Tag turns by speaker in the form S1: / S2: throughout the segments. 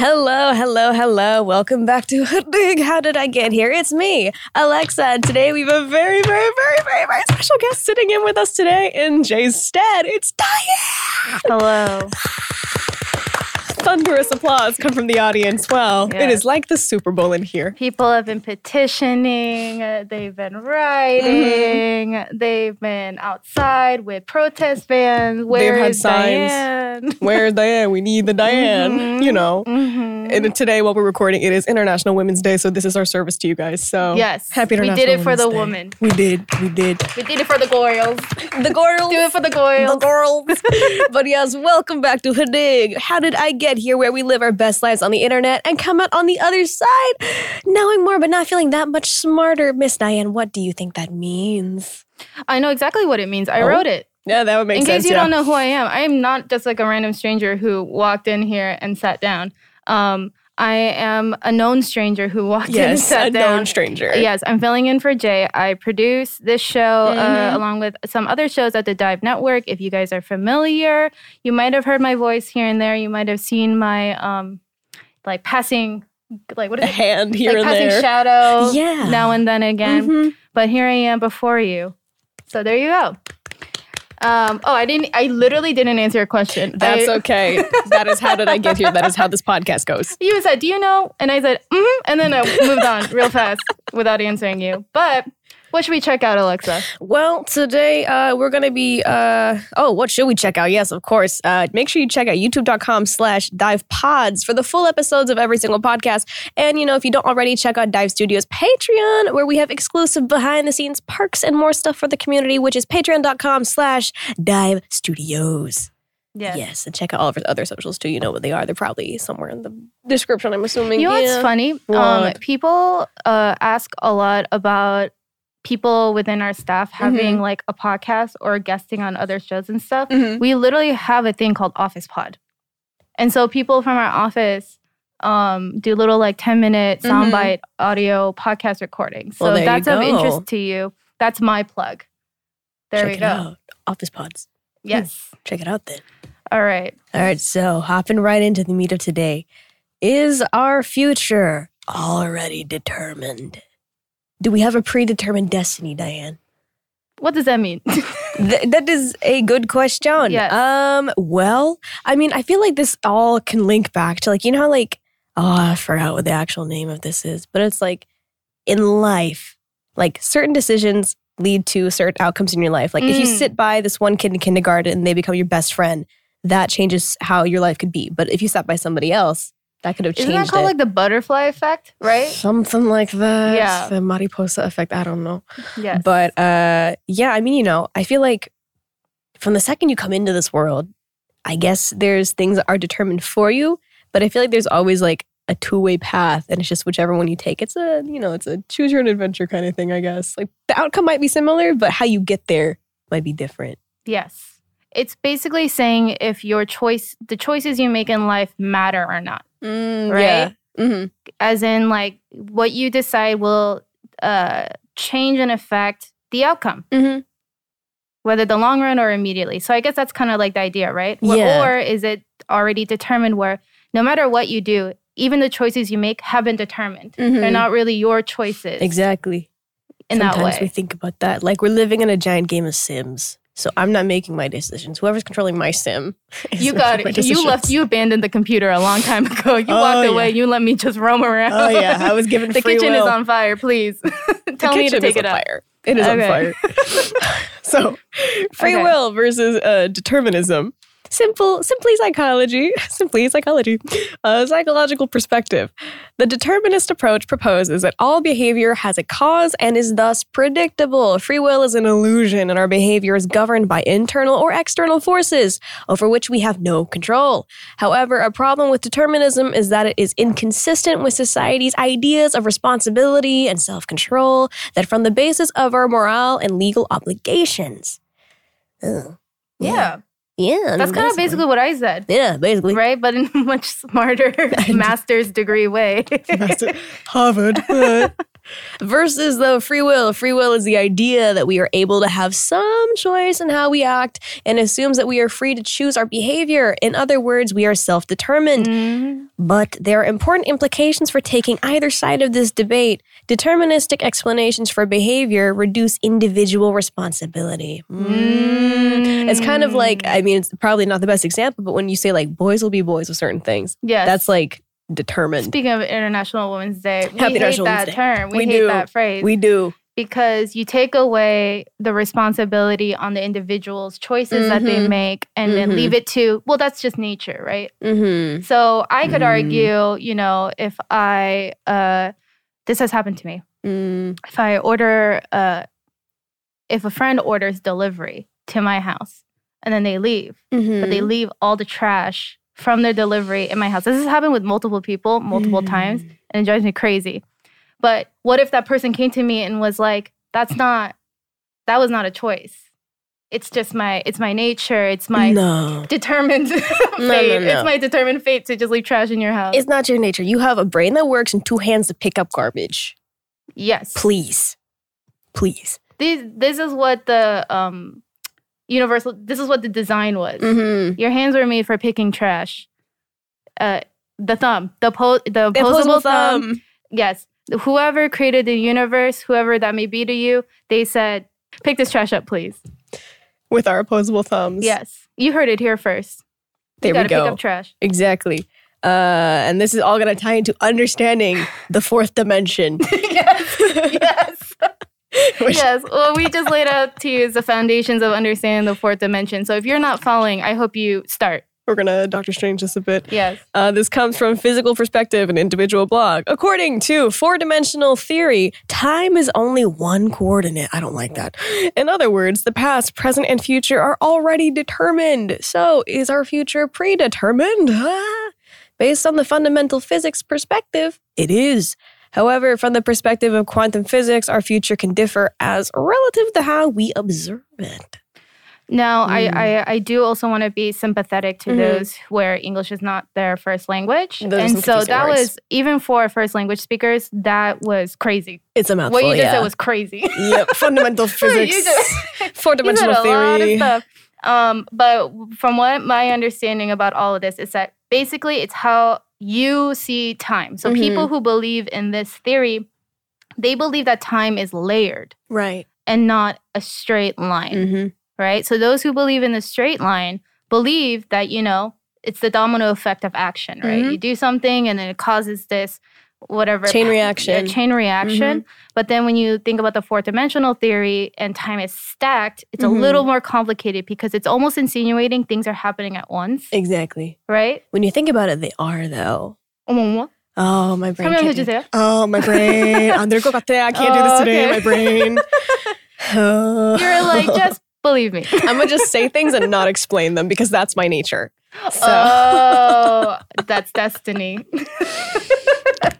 S1: Hello, hello, hello. Welcome back to Dig. How did I get here? It's me, Alexa, and today we have a very, very, very, very, very special guest sitting in with us today in Jay's stead. It's Diane.
S2: Hello.
S1: Thunderous applause come from the audience. Well, it
S2: Yes.
S1: is like the Super Bowl in here.
S2: People have been petitioning, uh, they've been writing,
S1: Mm-hmm.
S2: they've been outside with protest vans. Where
S1: had
S2: is
S1: signs.
S2: Diane?
S1: Where's Diane? We need the Diane.
S2: Mhm.
S1: You know.
S2: Mhm.
S1: And today, while we're recording, it is International Women's Day, so this is our service to you guys. So
S2: Yes.
S1: happy
S2: We did it for the
S1: Women's Day.
S2: woman.
S1: We did. We did.
S2: We did it for the girls.
S1: The girls.
S2: Do it for the girls.
S1: the girls. but yes, welcome back to Hadig. How did I get here where we live our best lives on the internet and come out on the other side knowing more but not feeling that much smarter? Miss Diane, what do you think that means?
S2: I know exactly what it means. I
S1: Oh,
S2: wrote it.
S1: Yeah, that would make sense.
S2: in
S1: sense.
S2: case you
S1: yeah.
S2: don't know who I am, I am not just like a random stranger who walked in here and sat down. Um, I am a known stranger who walked in and
S1: Yes,
S2: sat
S1: a
S2: down.
S1: known stranger.
S2: Yes, I'm filling in for Jay. I produce this show
S1: Mhm.
S2: uh, along with some other shows at the Dive Network. If you guys are familiar, you might have heard my voice here and there. You might have seen my um, like passing, like what
S1: A
S2: it?
S1: hand here
S2: like
S1: and
S2: passing
S1: there.
S2: shadow.
S1: Yeah.
S2: Now and then again.
S1: Mhm.
S2: But here I am before you. So there you go. Um, oh, I didn't. I literally didn't answer your question.
S1: That's
S2: I-
S1: okay. that is how did I get here? That is how this podcast goes.
S2: You said, "Do you know?" And I said, mm-hmm, and then I moved on real fast without answering you. But what should we check out, Alexa?
S1: Well, today uh, we're gonna be. Uh, oh, what should we check out? Yes, of course. Uh, make sure you check out YouTube.com/slash Dive Pods for the full episodes of every single podcast. And you know, if you don't already, check out Dive Studios Patreon, where we have exclusive behind-the-scenes perks and more stuff for the community, which is Patreon.com/slash Dive Studios.
S2: Yes.
S1: Yes, and check out all of our other socials too. You know what they are. They're probably somewhere in the description. I'm assuming.
S2: You know what's
S1: Yeah.
S2: funny? Um, people uh, ask a lot about people within our staff having
S1: Mm-hmm.
S2: like a podcast or guesting on other shows and stuff.
S1: Mhm.
S2: We literally have a thing called Office Pod, and so people from our office um, do little like ten minute
S1: Mhm.
S2: soundbite audio podcast recordings. So
S1: Well,
S2: if that's of interest to you. That's my plug. There
S1: check
S2: we go.
S1: out. Office Pods.
S2: Yes.
S1: Check it out then.
S2: All right.
S1: All right, so hopping right into the meat of today. Is our future already determined? Do we have a predetermined destiny, Diane?
S2: What does that mean?
S1: Th- that is a good question.
S2: Yes.
S1: Um, well, I mean, I feel like this all can link back to like, you know how like, oh, I forgot what the actual name of this is, but it's like in life, like certain decisions lead to certain outcomes in your life. Like if you
S2: Mm.
S1: sit by this one kid in kindergarten and they become your best friend, that changes how your life could be. But if you sat by somebody else, that could have changed.
S2: Isn't
S1: changed
S2: that called
S1: it.
S2: like the butterfly effect, right?
S1: Something like that.
S2: Yeah.
S1: The mariposa effect. I don't know.
S2: Yes.
S1: But uh yeah, I mean, you know, I feel like from the second you come into this world, I guess there's things that are determined for you, but I feel like there's always like a two-way path and it's just whichever one you take. It's a, you know, it's a choose your own adventure kind of thing, I guess. Like the outcome might be similar, but how you get there might be different.
S2: yes. It's basically saying if your choice, the choices you make in life matter or not.
S1: Mm,
S2: Right?
S1: Yeah. hmm
S2: As in, like, what you decide will uh, change and affect the outcome,
S1: Mhm.
S2: whether the long run or immediately. So I guess that's kind of like the idea, right? Or-
S1: Yeah.
S2: Or is it already determined where no matter what you do, even the choices you make have been determined. They're
S1: Mhm.
S2: not really your choices
S1: Exactly.
S2: in
S1: Sometimes
S2: that way.
S1: we think about that. Like we're living in a giant game of Sims. So I'm not making my decisions. Whoever's controlling my sim. is
S2: You got
S1: my
S2: it. You left. You abandoned the computer a long time ago. You
S1: Oh,
S2: walked
S1: yeah.
S2: away. You let me just roam around.
S1: Oh yeah, I was given
S2: the kitchen
S1: will.
S2: is on fire. Please tell me to take
S1: is
S2: it
S1: on
S2: out.
S1: fire. It is
S2: Okay.
S1: on fire. so, free
S2: Okay.
S1: will versus uh, determinism. Simple, simply psychology, simply psychology, a psychological perspective. The determinist approach proposes that all behavior has a cause and is thus predictable. Free will is an illusion, and our behavior is governed by internal or external forces over which we have no control. However, a problem with determinism is that it is inconsistent with society's ideas of responsibility and self control that form the basis of our morale and legal obligations. Ugh.
S2: Yeah.
S1: Yeah.
S2: Yeah, that's kind of basically what I said.
S1: Yeah, basically.
S2: Right, but in a much smarter master's degree way.
S1: Harvard. Versus though free will. Free will is the idea that we are able to have some choice in how we act and assumes that we are free to choose our behavior. In other words, we are self-determined.
S2: Mhm.
S1: But there are important implications for taking either side of this debate. Deterministic explanations for behavior reduce individual responsibility. Mm. It's kind of like, I mean, it's probably not the best example, but when you say like boys will be boys with certain things,
S2: Yes.
S1: that's like determined.
S2: Speaking of International Women's Day, we
S1: Happy
S2: hate that
S1: Day.
S2: term. We,
S1: We
S2: hate
S1: do.
S2: that phrase
S1: We do.
S2: because you take away the responsibility on the individual's choices that they
S1: Mhm.
S2: make and then
S1: Mhm.
S2: leave it to, well, that's just nature, right?
S1: Mm-hmm.
S2: So I could
S1: Mm.
S2: argue, you know, if I, uh, this has happened to me.
S1: Mm.
S2: If I order, uh, if a friend orders delivery to my house and then they leave, but
S1: Mm-hmm.
S2: they leave all the trash from their delivery in my house. This has happened with multiple people, multiple times, and it drives me crazy. But what if that person came to me and was like, that's not, that was not a choice. It's just my, it's my nature. It's my
S1: no.
S2: determined fate.
S1: no, no.
S2: It's my determined fate to just leave trash in your house.
S1: It's not your nature. You have a brain that works and two hands to pick up garbage.
S2: yes.
S1: Please. Please.
S2: This, this is what the um, universal, this is what the design was.
S1: Mm-hmm.
S2: Your hands were made for picking trash. Uh, the thumb, the po- the
S1: The
S2: opposable
S1: opposable
S2: thumb.
S1: thumb.
S2: Yes, whoever created the universe, whoever that may be to you, they said, "Pick this trash up, please."
S1: With our opposable thumbs.
S2: Yes, you heard it here first.
S1: There
S2: you
S1: we go.
S2: pick up trash.
S1: Exactly. Uh, and this is all going to tie into understanding the fourth dimension.
S2: yes, yes,
S1: Which-
S2: yes. Well, we just laid out to you the foundations of understanding the fourth dimension. So if you're not following, I hope you start.
S1: We're going to Doctor Strange this a bit.
S2: Yes.
S1: Uh, this comes from Physical Perspective, an individual blog. According to four dimensional theory, time is only one coordinate. I don't like that. In other words, the past, present, and future are already determined. So, is our future predetermined? Based on the fundamental physics perspective, it is. However, from the perspective of quantum physics, our future can differ as relative to how we observe it.
S2: Now,
S1: Mm.
S2: I, I I do also want to be sympathetic to
S1: Mhm.
S2: those where English is not their first language,
S1: Those
S2: and so that
S1: words.
S2: was even for first language speakers, that was crazy.
S1: It's a mouthful.
S2: what you just
S1: yeah.
S2: said was crazy.
S1: yep, fundamental physics, four dimensional
S2: a lot of
S1: theory.
S2: stuff. Um, but from what my understanding about all of this is that basically it's how you see time. So
S1: Mhm.
S2: people who believe in this theory, they believe that time is layered
S1: Right.
S2: and not a straight line,
S1: Mm-hmm.
S2: right? So those who believe in the straight line believe that, you know, it's the domino effect of action, right?
S1: Mhm.
S2: You do something and then it causes this whatever
S1: Chain
S2: pa-
S1: reaction. Mm-hmm.
S2: yeah, chain reaction. But then when you think about the fourth dimensional theory and time is stacked, it's
S1: Mhm.
S2: a little more complicated because it's almost insinuating things are happening at once,
S1: Exactly.
S2: right?
S1: When you think about it, they are though.
S2: 어머머.
S1: Oh, my brain.
S2: 설명해
S1: Can't do-
S2: 주세요.
S1: oh, my brain. 안 될 것 같아. I can't do this
S2: Oh,
S1: today.
S2: okay.
S1: My brain.
S2: You're like, just believe me.
S1: I'm gonna just say things and not explain them because that's my nature. So
S2: Oh, that's destiny.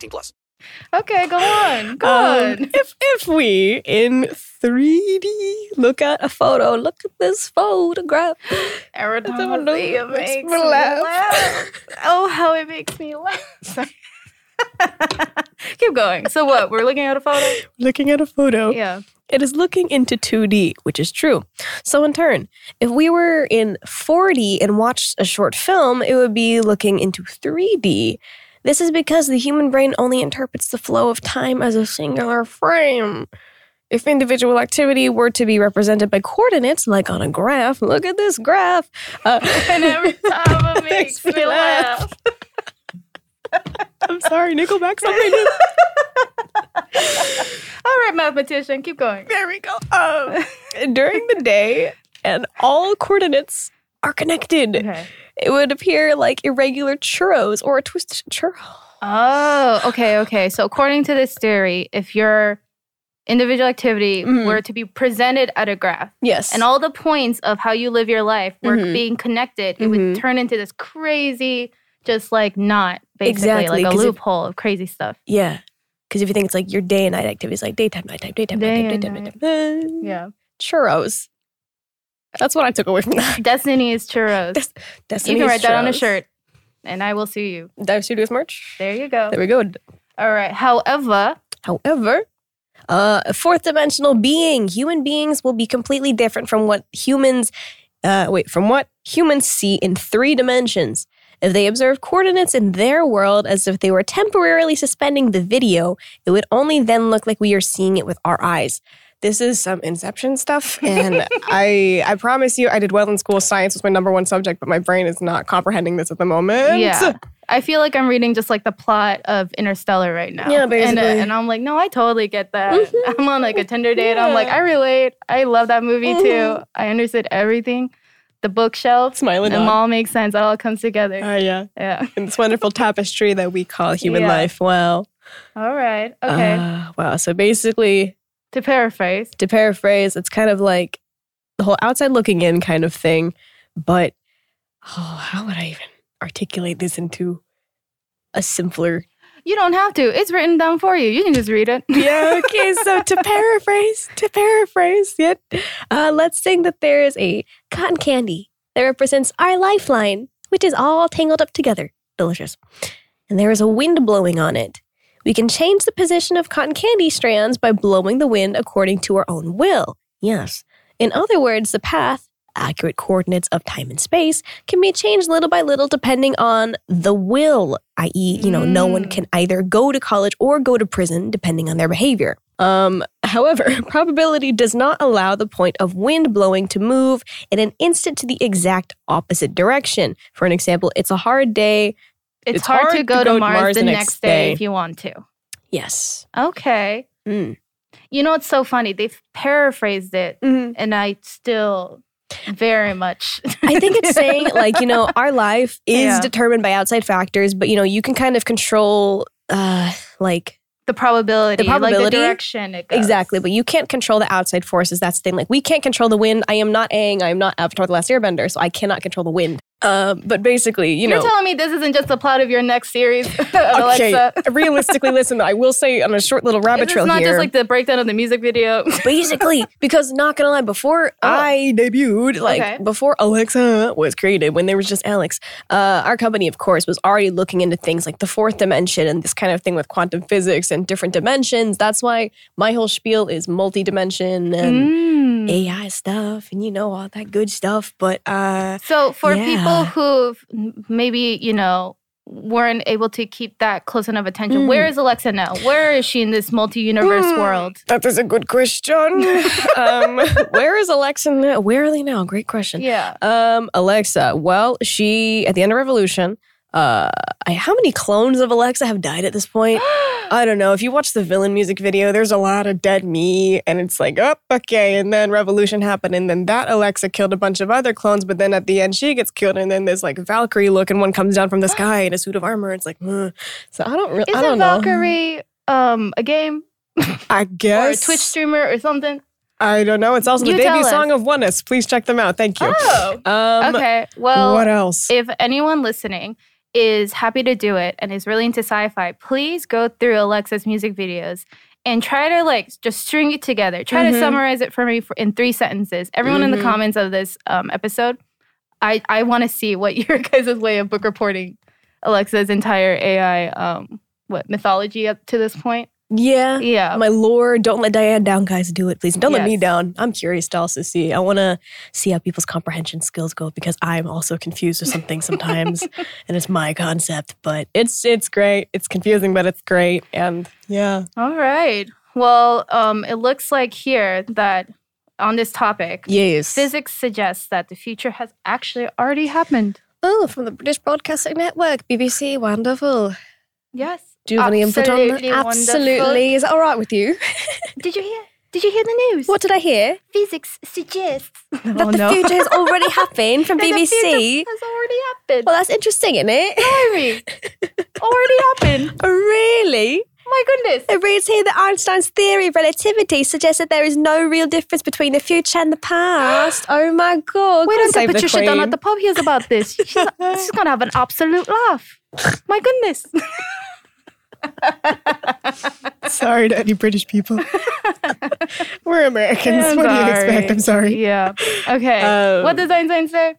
S3: 18 plus.
S2: Okay, go on. Go
S1: Um,
S2: on.
S1: if if we in 3D look at a photo, look at this photograph.
S2: Every time
S1: don't
S2: I
S1: know,
S2: see it
S1: makes
S2: makes
S1: me
S2: me
S1: laugh.
S2: laugh. Oh, how it makes me laugh. Keep going. So what? We're looking at a photo?
S1: Looking at a photo,
S2: Yeah.
S1: it is looking into 2D, which is true. So in turn, if we were in 4D and watched a short film, it would be looking into 3D. This is because the human brain only interprets the flow of time as a singular frame. If individual activity were to be represented by coordinates, like on a graph, look at this graph. Uh,
S2: And every time it makes me laugh.
S1: I'm sorry, Nickelback's on my.
S2: All right, mathematician, keep going.
S1: There we go. Um, during the day, and all coordinates are connected.
S2: Okay.
S1: It would appear like irregular churros or a twisted churro.
S2: Oh, okay, okay. So according to this theory, if your individual activity
S1: Mhm.
S2: were to be presented at a graph
S1: Yes.
S2: and all the points of how you live your life were
S1: Mhm.
S2: being connected, it
S1: Mhm.
S2: would turn into this crazy, just like not basically
S1: Exactly,
S2: like a
S1: 'cause if-
S2: loophole of crazy stuff.
S1: yeah. Because if you think it's like your day and night activities, like daytime, nighttime, daytime,
S2: Day
S1: nighttime, daytime,
S2: night.
S1: nighttime.
S2: Yeah.
S1: Churros. That's what I took away from that.
S2: Destiny is churros.
S1: Des-
S2: you can write that on a shirt and I will see you.
S1: Dive Studios merch.
S2: There you go.
S1: There we go.
S2: All right. However,
S1: However, uh, a fourth dimensional being, human beings will be completely different from what humans, uh, wait, from what humans see in three dimensions. If they observe coordinates in their world as if they were temporarily suspending the video, it would only then look like we are seeing it with our eyes. This is some Inception stuff, and I I promise you, I did well in school. Science was my number one subject, but my brain is not comprehending this at the moment.
S2: yeah. I feel like I'm reading just like the plot of Interstellar right now.
S1: Yeah,
S2: And, uh,
S1: basically.
S2: and I'm like, no, I totally get that.
S1: Mhm.
S2: I'm on like a Tinder date. I'm like, I relate. I love that movie too.
S1: Mhm.
S2: I understood everything. The bookshelf.
S1: Smiling
S2: It
S1: dog.
S2: all makes sense. It all comes together.
S1: Ah, yeah,
S2: yeah.
S1: in this wonderful tapestry that we call human
S2: Yeah.
S1: life. Wow.
S2: All right. Okay.
S1: Uh, wow. So basically,
S2: to paraphrase,
S1: to paraphrase, it's kind of like the whole outside looking in kind of thing. But oh, how would I even articulate this into a simpler?
S2: you don't have to. It's written down for you. You can just read it.
S1: Yeah. Okay. so to paraphrase, to paraphrase, yet, uh, let's think that there is a cotton candy that represents our lifeline, which is all tangled up together. Delicious. And there is a wind blowing on it. We can change the position of cotton candy strands by blowing the wind according to our own will. Yes. In other words, the path, accurate coordinates of time and space, can be changed little by little depending on the will, i.e., you know, no one
S2: Mm.
S1: can either go to college or go to prison depending on their behavior. Um, however, probability does not allow the point of wind blowing to move in an instant to the exact opposite direction. For an example, it's a hard day.
S2: It's,
S1: It's
S2: hard,
S1: hard
S2: to go to Mars, the next day,
S1: day.
S2: if you want to.
S1: Yes.
S2: Okay.
S1: Mm.
S2: You know, it's so funny. They've paraphrased it, and I still very much.
S1: I think it's saying like you know our life is
S2: Yeah.
S1: determined by outside factors, but you know you can kind of control uh like
S2: the probability,
S1: The
S2: like
S1: probability?
S2: the direction it goes.
S1: exactly, but you can't control the outside forces. That's the thing. Like we can't control the wind. I am not Aang. I am not Avatar: The Last Airbender, so I cannot control the wind. Um, but basically, you know
S2: You're
S1: know.
S2: telling me this isn't just the plot of your next series,
S1: Okay,
S2: Alexa?
S1: realistically, listen. I will say on a short little rabbit trail
S2: not
S1: here.
S2: Not just like the breakdown of the music video.
S1: basically because not gonna lie before i debuted like
S2: Oh. Okay.
S1: before alexa was created when there was just alex uh, our company of course was already looking into things like the fourth dimension and this kind of thing with quantum physics and different dimensions that's why my whole spiel is multi-dimension and
S2: Mm.
S1: ai stuff and you know all that good stuff but uh
S2: So for
S1: Yeah.
S2: people who maybe you know weren't able to keep that close enough attention,
S1: Mm.
S2: where is Alexa now? Where is she in this multi-universe
S1: Mm.
S2: world?
S1: that is a good question um where is alexa now where are they now great question
S2: Yeah.
S1: Um, Alexa. Well, she at the end of Revolution, uh, I, how many clones of Alexa have died at this point? I don't know. If you watch the villain music video, there's a lot of dead me, and it's like, oh, okay. And then revolution happened, and then that Alexa killed a bunch of other clones, but then at the end she gets killed, and then there's like Valkyrie looking one comes down from the sky in a suit of armor. It's like, "Huh." so I don't really, I
S2: Isn't
S1: don't know.
S2: Valkyrie um a game
S1: I
S2: or a
S1: guess
S2: Twitch streamer or something?
S1: I don't know. It's also the
S2: You
S1: debut
S2: us.
S1: song of ONEUS. Please check them out. Thank you.
S2: Oh,
S1: Um,
S2: okay. Well,
S1: what else?
S2: if anyone listening is happy to do it and is really into sci-fi, please go through Alexa's music videos and try to like just string it together. Try to
S1: Mhm.
S2: summarize it for me for, in three sentences. Everyone in the
S1: Mhm.
S2: comments of this um, episode, I I want to see what your guys' way of book reporting Alexa's entire AI um, what mythology up to this point.
S1: Yeah.
S2: Yeah.
S1: My lord, don't let Diane down, guys. Do it, please. Don't let me down. I'm curious to also see. I want to see how people's comprehension skills go because I'm also confused with something sometimes, and it's my concept. But it's it's great. It's confusing, but it's great. And yeah,
S2: All right. Well, um, it looks like here that on this topic,
S1: yes.
S2: physics suggests that the future has actually already happened.
S1: oh, from the British Broadcasting Network, BBC. Wonderful.
S2: Yes.
S1: Do you have any input on that?
S2: Absolutely wonderful.
S1: Absolutely. Is that all right with you?
S2: Did you hear? Did you hear the news?
S1: what did I hear?
S2: physics suggests
S1: That the oh, future has already happened from
S2: that the
S1: BBC.
S2: future has already happened.
S1: Well, that's interesting, isn't it?
S2: Sorry. already happened.
S1: really?
S2: My goodness.
S1: It reads here that Einstein's theory of relativity suggests that there is no real difference between the future and the past. oh my god!
S2: Wait until
S1: save the
S2: Patricia down at the pub hears about this. She's, she's gonna have an absolute laugh. My goodness.
S1: Sorry to any British people. We're Americans.
S2: I'm
S1: what do you expect? I'm sorry.
S2: Yeah. Okay.
S1: Um,
S2: what does Einstein say?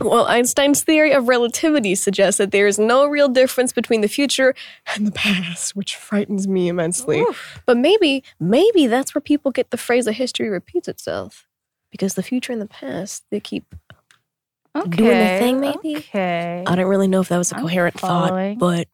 S1: Well, Einstein's theory of relativity suggests that there is no real difference between the future and the past, which frightens me immensely. But maybe, maybe that's where people get the phrase that history repeats itself. Because the future and the past, they keep
S2: Okay.
S1: doing the thing, maybe?
S2: Okay.
S1: I don't really know if that was a coherent thought, but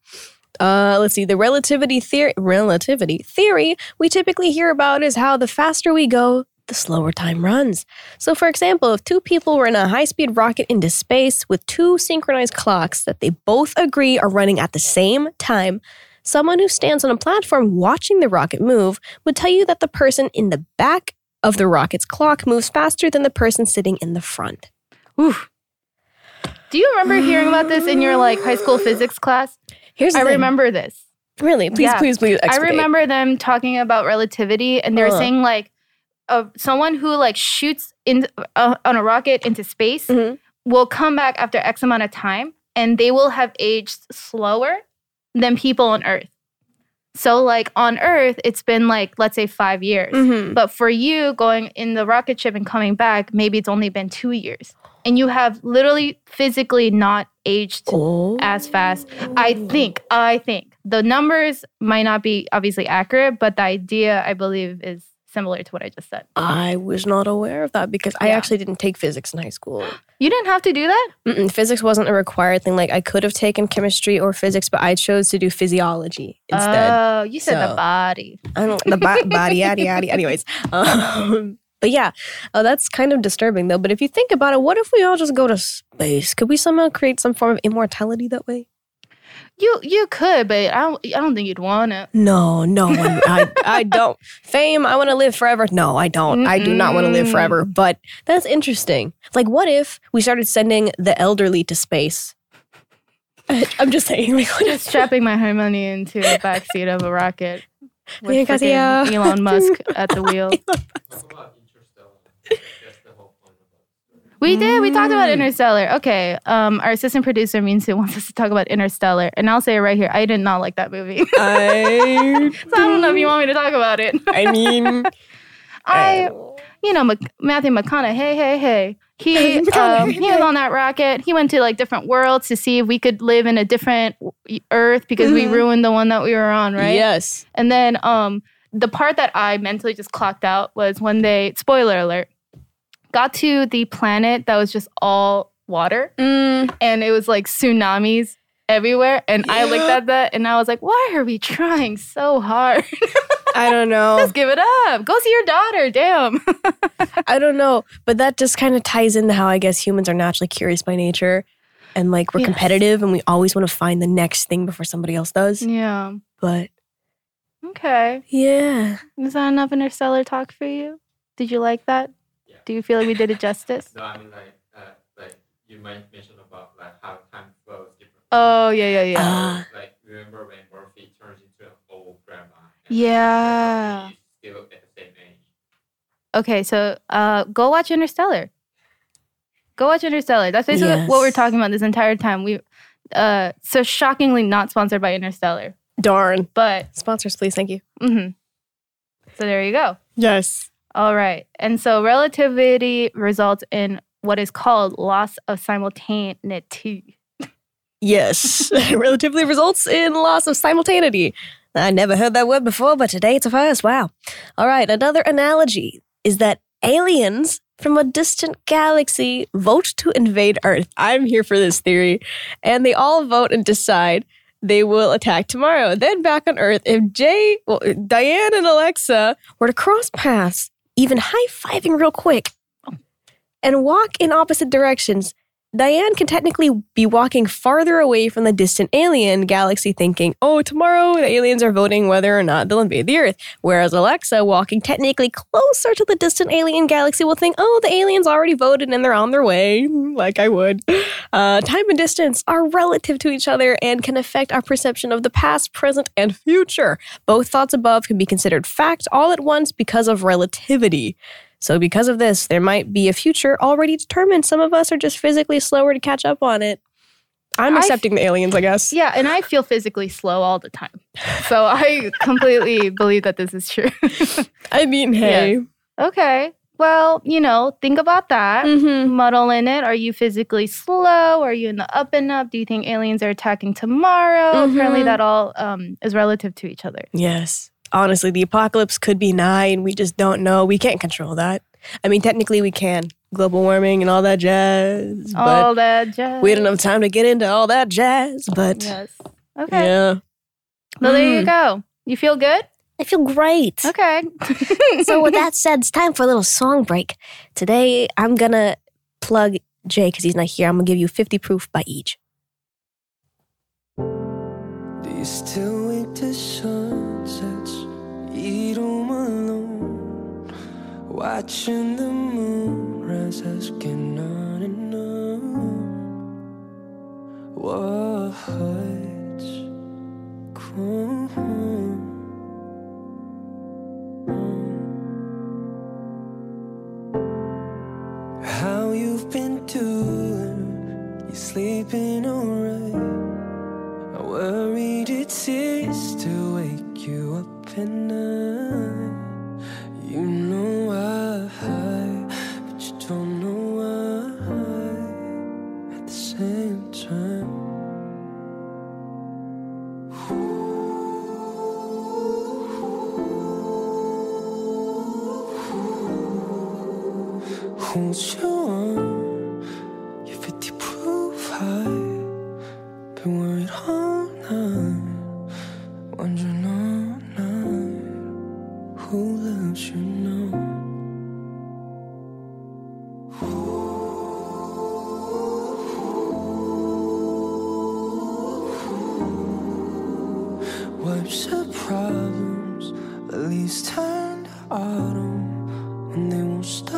S1: uh, let's see. The relativity theory, relativity theory we typically hear about is how the faster we go, the slower time runs. So, for example, if two people were in a high-speed rocket into space with two synchronized clocks that they both agree are running at the same time. Someone who stands on a platform watching the rocket move would tell you that the person in the back of the rocket's clock moves faster than the person sitting in the front.
S2: Oof. Do you remember hearing about this in your like high school physics class?
S1: Here's
S2: I
S1: thing.
S2: remember this.
S1: Really, please,
S2: Yeah.
S1: please, please.
S2: I remember them talking about relativity, and they were
S1: Uh.
S2: saying like, uh, someone who like shoots in uh, on a rocket into space
S1: Mhm.
S2: will come back after X amount of time, and they will have aged slower than people on Earth. So like on Earth, it's been like let's say five years,
S1: Mhm.
S2: but for you going in the rocket ship and coming back, maybe it's only been two years, and you have literally physically not aged
S1: Oh.
S2: as fast. I think, I think the numbers might not be obviously accurate, but the idea I believe is similar to what I just said.
S1: I was not aware of that because I actually didn't take physics in high school.
S2: You didn't have to do that?
S1: Mm-mm, physics wasn't a required thing. Like I could have taken chemistry or physics, but I chose to do physiology instead.
S2: Oh, you said
S1: So-
S2: the body.
S1: I don't the bo- body yaddy yaddy. Anyways, um, but yeah, oh, that's kind of disturbing though. But if you think about it, what if we all just go to space? Could we somehow create some form of immortality that way?
S2: You you could, but I don't I don't think you'd want it.
S1: No, no, one- I, I don't. Fame, I want to live forever. No, I don't. I do not want to live forever. But that's interesting. Like, what if we started sending the elderly to space? I'm just saying, like, what if
S2: Strapping my honey into the backseat of a rocket with
S1: Yeah, 'cause, yeah.
S2: Elon Musk at the wheel. We did. We talked about Interstellar. Okay. Um, our assistant producer means wants us to talk about Interstellar, and I'll say it right here. I did not like that movie. I. so
S1: I,
S2: don't know if you want me to talk about it.
S1: I mean,
S2: I, you know, Mc- Matthew McConaughey. Hey, hey, hey. He um, he was on that rocket. He went to like different worlds to see if we could live in a different w- Earth because we
S1: Mhm.
S2: ruined the one that we were on, right?
S1: yes.
S2: And then um the part that I mentally just clocked out was when they spoiler alert got to the planet that was just all water
S1: Mm,
S2: and it was like tsunamis everywhere and I looked at that and I was like why are we trying so hard
S1: I don't know.
S2: just give it up go see your daughter damn
S1: I don't know. But that just kind of ties into how I guess humans are naturally curious by nature. and like we're
S2: Yes.
S1: competitive and we always want to find the next thing before somebody else does.
S2: Yeah.
S1: But
S2: Okay.
S1: yeah.
S2: Is that enough interstellar talk for you? Did you like that?
S4: Yeah.
S2: Do you feel like we did it justice?
S4: No, I mean like uh, like you might mention about like how time flows differently.
S2: Oh yeah, yeah, yeah.
S1: Ah.
S4: like remember when Murphy turns into an old grandma?
S2: Yeah.
S4: Still at the same age.
S2: Okay, so uh, go watch Interstellar. Go watch Interstellar. That's basically
S1: Yes.
S2: what we're talking about this entire time. We, uh, so shockingly not sponsored by Interstellar,
S1: Darn.
S2: but
S1: Sponsors, please. Thank you.
S2: hmm so there you go.
S1: Yes.
S2: All right, and so relativity results in what is called loss of simultaneity.
S1: Yes. Relatively results in loss of simultaneity. I never heard that word before, but today it's a first. Wow. All right. Another analogy is that aliens from a distant galaxy vote to invade Earth. I'm here for this theory. And they all vote and decide they will attack tomorrow. Then back on Earth, if Jay, well, Diane and Alexa were to cross paths, even high fiving real quick, and walk in opposite directions, Diane can technically be walking farther away from the distant alien galaxy, thinking, oh, tomorrow the aliens are voting whether or not they'll invade the Earth. Whereas Alexa, walking technically closer to the distant alien galaxy, will think, oh, the aliens already voted and they're on their way, like I would. Uh, time and distance are relative to each other and can affect our perception of the past, present, and future. Both thoughts above can be considered fact all at once because of relativity. So, because of this, there might be a future already determined. Some of us are just physically slower to catch up on it. I'm
S2: I-
S1: accepting the aliens, I guess.
S2: Yeah, and I feel physically slow all the time, so I completely believe that this is true.
S1: I mean, hey.
S2: okay, well, you know, think about that.
S1: Mm-hmm.
S2: muddle in it? Are you physically slow? Are you in the up and up? Do you think aliens are attacking tomorrow? Apparently,
S1: Mhm.
S2: that all um, is relative to each other.
S1: Yes. Honestly, the apocalypse could be nigh and we just don't know. We can't control that. I mean, technically, we can. Global warming and all that jazz. But
S2: all that jazz.
S1: we don't have time to get into all that jazz. But
S2: Yes. Okay.
S1: yeah.
S2: Well, there you
S1: Mm.
S2: go. You feel good?
S1: I feel great.
S2: Okay.
S1: so with that said, it's time for a little song break. Today I'm gonna plug Jay because he's not here. I'm gonna give you 50 proof by eaJ.
S5: Do you watching the moon rise, asking on and on. What's going? Stop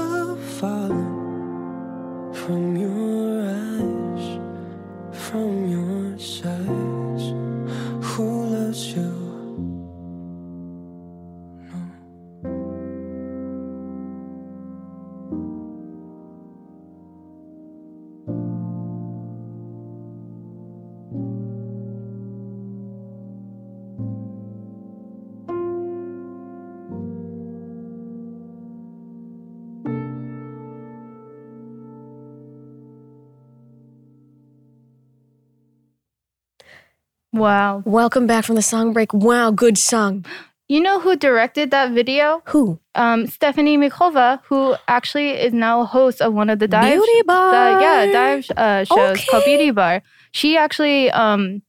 S2: wow.
S1: Welcome back from the song break. Wow, good song.
S2: You know who directed that video?
S1: Who?
S2: Um, Stephanie Mikova, who actually is now a host of one of the dive
S1: Beauty bar.
S2: the- yeah, dive uh, shows called Beauty Bar. She actually um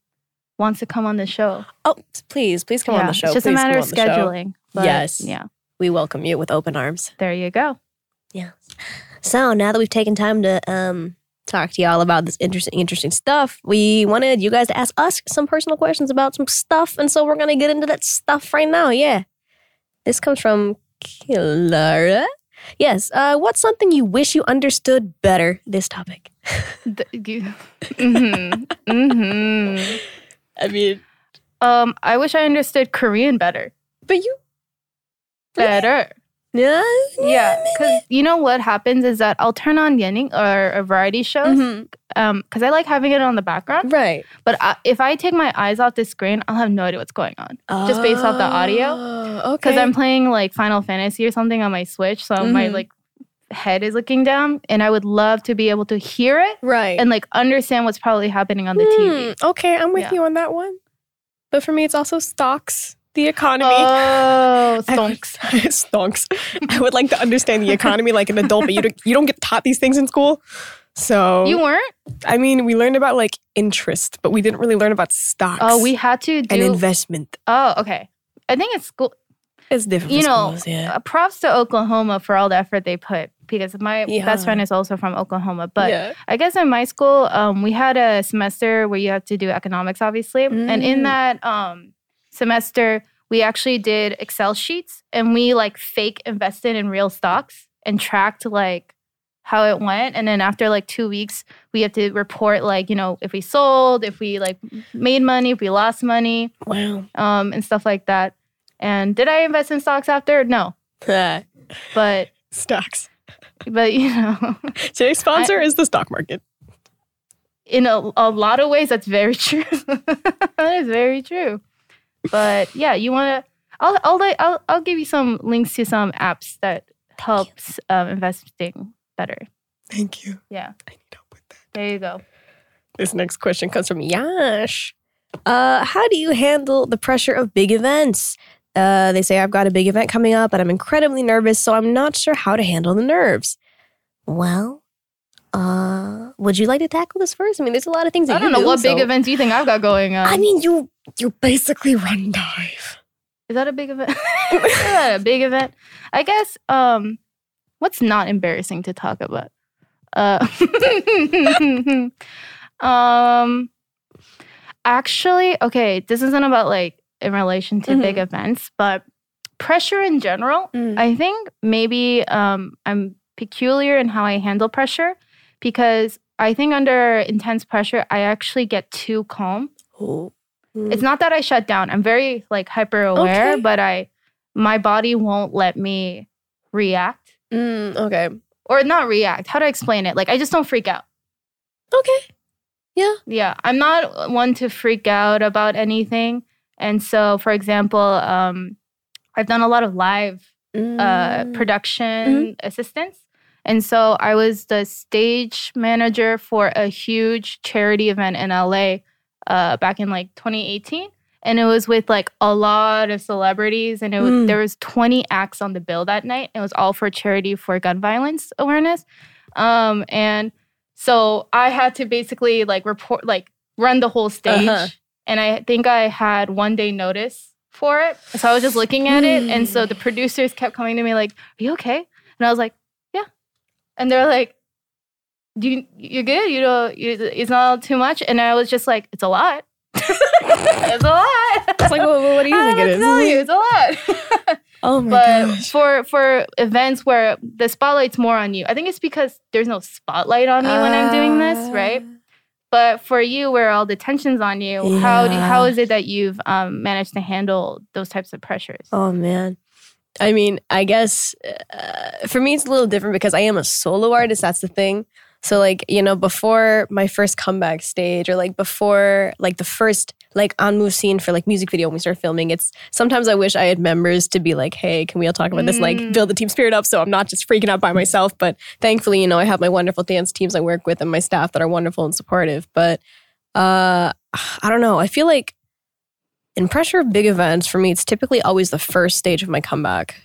S2: wants to come on the show.
S1: Oh, please, please come on the show.
S2: It's just
S1: Please
S2: a matter of
S1: on the show.
S2: scheduling. But
S1: Yes.
S2: Yeah.
S1: We welcome you with open arms.
S2: There you go.
S1: Yes. So now that we've taken time to um talk to y'all about this interesting, interesting stuff. We wanted you guys to ask us some personal questions about some stuff, and so we're gonna get into that stuff right now. Yeah, this comes from Clara. Yes, uh, what's something you wish you understood better? This topic.
S2: mm-hmm. Mm-hmm.
S1: I mean,
S2: Um, I wish I understood Korean better.
S1: but you,
S2: Better.
S1: Yeah,
S2: Yeah, because you know what happens is that I'll turn on Yening or a variety shows
S1: Mhm.
S2: um because I like having it on the background.
S1: right.
S2: But I, if I take my eyes off the screen, I'll have no idea what's going on just based off the audio.
S1: Oh,
S2: Because I'm playing like Final Fantasy or something on my Switch, so my
S1: Mhm.
S2: like head is looking down, and I would love to be able to hear it
S1: right.
S2: and like understand what's probably happening on the TV.
S1: Hmm, okay, I'm with
S2: Yeah.
S1: you on that one. But for me, it's also stocks, the economy.
S2: Oh,
S1: I would-
S2: stonks.
S1: stonks. I would like to understand the economy like an adult, but you don't, you don't get taught these things in school. So
S2: You weren't?
S1: I mean, we learned about like interest, but we didn't really learn about stocks.
S2: Oh, we had to do.
S1: and investment.
S2: oh, okay. I think it's school.
S1: It's different.
S2: You know,
S1: schools, yeah.
S2: uh, props to Oklahoma for all the effort they put because my
S1: Yeah.
S2: best friend is also from Oklahoma. But
S1: yeah.
S2: I guess in my school, um, we had a semester where you have to do economics, obviously. And in
S1: Mm.
S2: that um, semester, we actually did Excel sheets and we like fake invested in real stocks and tracked like how it went. And then after like two weeks, we have to report like, you know, if we sold, if we like made money, if we lost money,
S1: Wow.
S2: um, and stuff like that. And did I invest in stocks after? No. But
S1: stocks.
S2: but you know,
S1: Today's sponsor is the stock market.
S2: in a, a lot of ways that's very true that is very true but yeah you want to I'll, I'll I'll I'll give you some links to some apps that helps um, investing better
S1: Thank you.
S2: yeah
S1: I need help with that.
S2: there you go
S1: This next question comes from Yash. Uh, how do you handle the pressure of big events? Uh, they say I've got a big event coming up, and I'm incredibly nervous, so I'm not sure how to handle the nerves. Well, uh, would you like to tackle this first? I mean, there's a lot of things
S2: I don't know
S1: do,
S2: what big events you think I've got going on.
S1: I mean, you you basically run dive.
S2: is that a big event? is that a big event? I guess. Um, what's not embarrassing to talk about? Uh, um, actually, okay, this isn't about like in relation to big events, but pressure in general.
S1: Mm.
S2: I think maybe um, I'm peculiar in how I handle pressure because I think under intense pressure, I actually get too calm.
S1: Oh.
S2: It's not that I shut down. I'm very like hyper aware,
S1: Okay.
S2: but I my body won't let me react
S1: Mm, okay.
S2: or not react. How to explain it? Like I just don't freak out.
S1: Okay.
S2: Yeah, Yeah. I'm not one to freak out about anything. And so, for example, um, I've done a lot of live uh,
S1: Mm.
S2: production assistance. And so I was the stage manager for a huge charity event in LA uh, back in like 2018. And it was with like a lot of celebrities, and it was
S1: Mm.
S2: there was 20 acts on the bill that night. It was all for charity for gun violence awareness. Um, and so I had to basically like report, like run the whole stage.
S1: Uh-huh.
S2: And I think I had one day notice for it. So I was just looking at it. And so the producers kept coming to me like, Are you okay? And I was like. And they're like, Do you you're good? You know, you, it's not too much. And I was just like, It's a lot. it's a lot.
S1: It's like, well, what do you think it is?
S2: Tell you, it's a lot.
S1: Oh my
S2: but
S1: gosh.
S2: for for events where the spotlight's more on you, I think it's because there's no spotlight on me when I'm doing this, right? But for you, where all the tension's on you, how do, how
S1: Yeah.
S2: is it that you've um, managed to handle those types of pressures?
S1: Oh man. I mean, I guess uh, for me it's a little different because I am a solo artist. That's the thing. So like you know, before my first comeback stage, or like before like the first like on move scene for like music video when we start filming, it's sometimes I wish I had members to be like, hey, can we all talk about this? Like
S2: Mm.
S1: build the team spirit up, so I'm not just freaking out by myself. But thankfully, you know, I have my wonderful dance teams I work with and my staff that are wonderful and supportive. But uh, I don't know. I feel like in pressure of big events, for me, it's typically always the first stage of my comeback.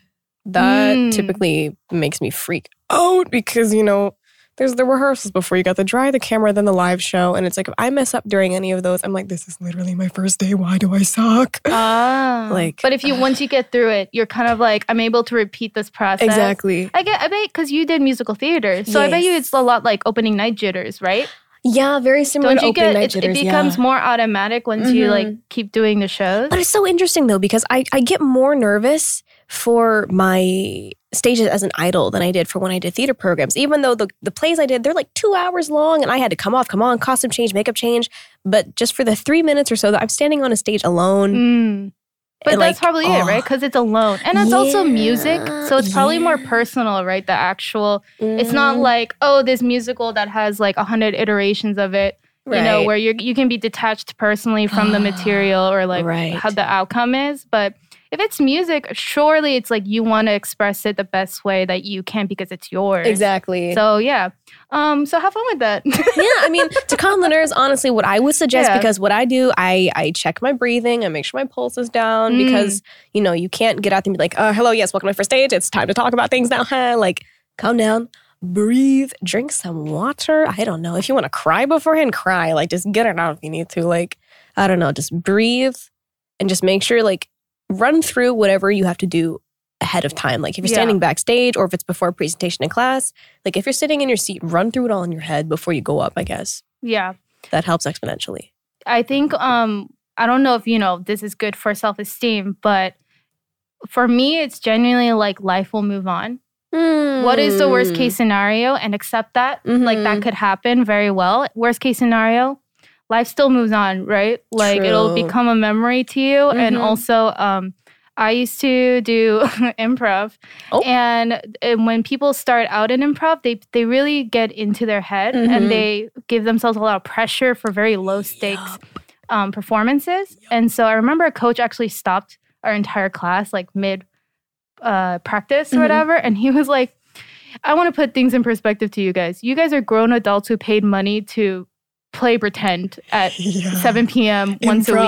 S1: That
S2: Mm.
S1: typically makes me freak out because, you know, there's the rehearsals before you got the dry, the camera, then the live show. And it's like if I mess up during any of those, I'm like, this is literally my first day. Why do I suck?
S2: Ah.
S1: Like-
S2: but if you once you get through it, you're kind of like, I'm able to repeat this process.
S1: exactly.
S2: I get, I bet, because you did musical theater, so I bet you it's a lot like opening night jitters, right?
S1: Yeah, very similar
S2: Don't
S1: to
S2: you get it,
S1: jitters.
S2: it becomes
S1: yeah.
S2: more automatic once you
S1: Mhm.
S2: like keep doing the shows.
S1: But it's so interesting though because I, I get more nervous for my stages as an idol than I did for when I did theater programs. Even though the, the plays I did, they're like two hours long and I had to come off, come on, costume change, makeup change. But just for the three minutes or so that I'm standing on a stage alone.
S2: Mm. But
S1: and,
S2: that's
S1: like,
S2: probably it, right?
S1: oh.
S2: Because it's alone, and it's also music, so it's probably more personal, right? The actual, it's not
S1: Mm,
S2: like oh, this musical that has like a hundred iterations of it, you know, where you you can be detached personally from the material or like
S1: Right.
S2: how the outcome is. But if it's music, surely it's like you want to express it the best way that you can because it's yours.
S1: Exactly.
S2: So yeah, um, so have fun with that.
S1: yeah, I mean, to calm the nerves, honestly, what I would suggest
S2: Yeah.
S1: because what I do, I I check my breathing, I make sure my pulse is down
S2: Mm.
S1: because you know you can't get out there and be like, oh, "Hello, yes, welcome to my first stage. It's time to talk about things now." Huh? Like, calm down, breathe, drink some water. I don't know if you want to cry beforehand, cry. Like, just get it out if you need to. Like, I don't know, just breathe and just make sure like run through whatever you have to do ahead of time. Like if you're
S2: Yeah.
S1: standing backstage or if it's before a presentation in class, like if you're sitting in your seat, run through it all in your head before you go up, I guess.
S2: yeah.
S1: That helps exponentially.
S2: I think um I don't know if you know this is good for self-esteem, but for me it's genuinely like life will move on. What is the worst case scenario and accept that like that
S1: Mhm.
S2: could happen very well. Worst case scenario, life still moves on, right? Like it'll become a memory to you and
S1: Mhm.
S2: also um I used to do improv,
S1: Oh.
S2: and, and when people start out in improv, they they really get into their head
S1: Mhm.
S2: and they give themselves a lot of pressure for very low stakes um, performances. And so I remember a coach actually stopped our entire class like mid uh, practice or
S1: Mhm.
S2: whatever, and he was like, "I want to put things in perspective to you guys. You guys are grown adults who paid money to play pretend at 7 p.m. once a week.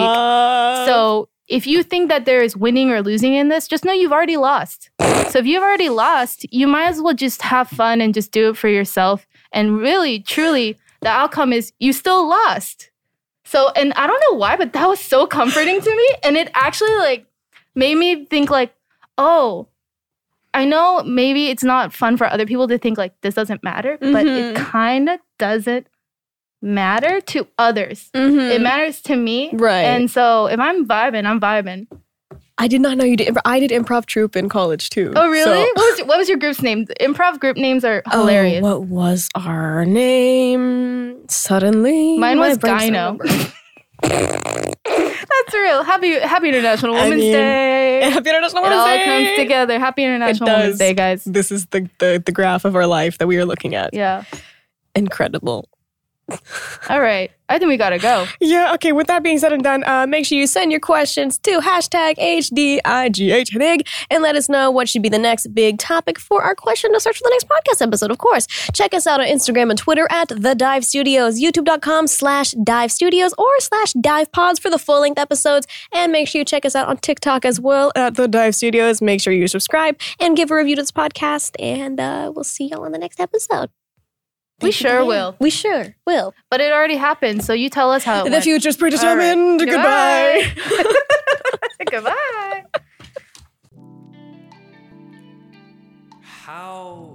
S2: So if you think that there is winning or losing in this, just know you've already lost. So if you've already lost, you might as well just have fun and just do it for yourself. And really, truly, the outcome is you still lost. So, and I don't know why, but that was so comforting to me. And it actually like made me think like, oh, I know maybe it's not fun for other people to think like this doesn't matter, but it
S1: Mhm.
S2: kind of doesn't matter to others.
S1: Mhm.
S2: It matters to me.
S1: Right.
S2: And so if I'm vibing, I'm vibing.
S1: I did not know you did. I did improv troupe in college too.
S2: Oh, really?
S1: So-
S2: what, was your, what was your group's name? Improv group names are hilarious.
S1: Oh,
S2: hilarious.
S1: what was our name? Suddenly,
S2: Mine was
S1: not
S2: That's real. Happy Happy International
S1: I
S2: Women's
S1: mean,
S2: Day.
S1: Happy International
S2: It all
S1: Day.
S2: comes together. Happy International Women's. Day, guys.
S1: This is the, the the graph of our life that we are looking at.
S2: Yeah.
S1: Incredible.
S2: All right. I think we gotta go.
S1: Yeah, okay, with that being said and done, uh, make sure you send your questions to hashtag HDIGHNIG and let us know what should be the next big topic for our question to search for the next podcast episode, of course. Check us out on Instagram and Twitter at The Dive Studios, youtube.com slash Dive Studios or slash Dive Pods for the full length episodes. And make sure you check us out on TikTok as well at The Dive Studios. Make sure you subscribe and give a review to this podcast. And uh, we'll see y'all on the next episode.
S2: We
S1: Thank you
S2: sure
S1: again.
S2: will.
S1: We sure will.
S2: But it already happened, so you tell us how it
S1: The
S2: went.
S1: future's
S2: All
S1: predetermined.
S2: right.
S1: Goodbye.
S2: Goodbye.
S6: How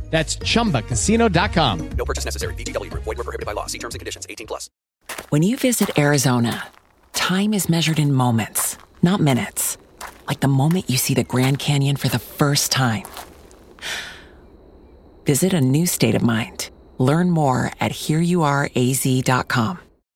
S7: That's chumbacasino.com.
S3: No purchase necessary. VGW Group. Void were prohibited by law. See terms and conditions. 18 plus.
S8: When you visit Arizona, time is measured in moments, not minutes. Like the moment you see the Grand Canyon for the first time. Visit a new state of mind. Learn more at hereyouareaz.com.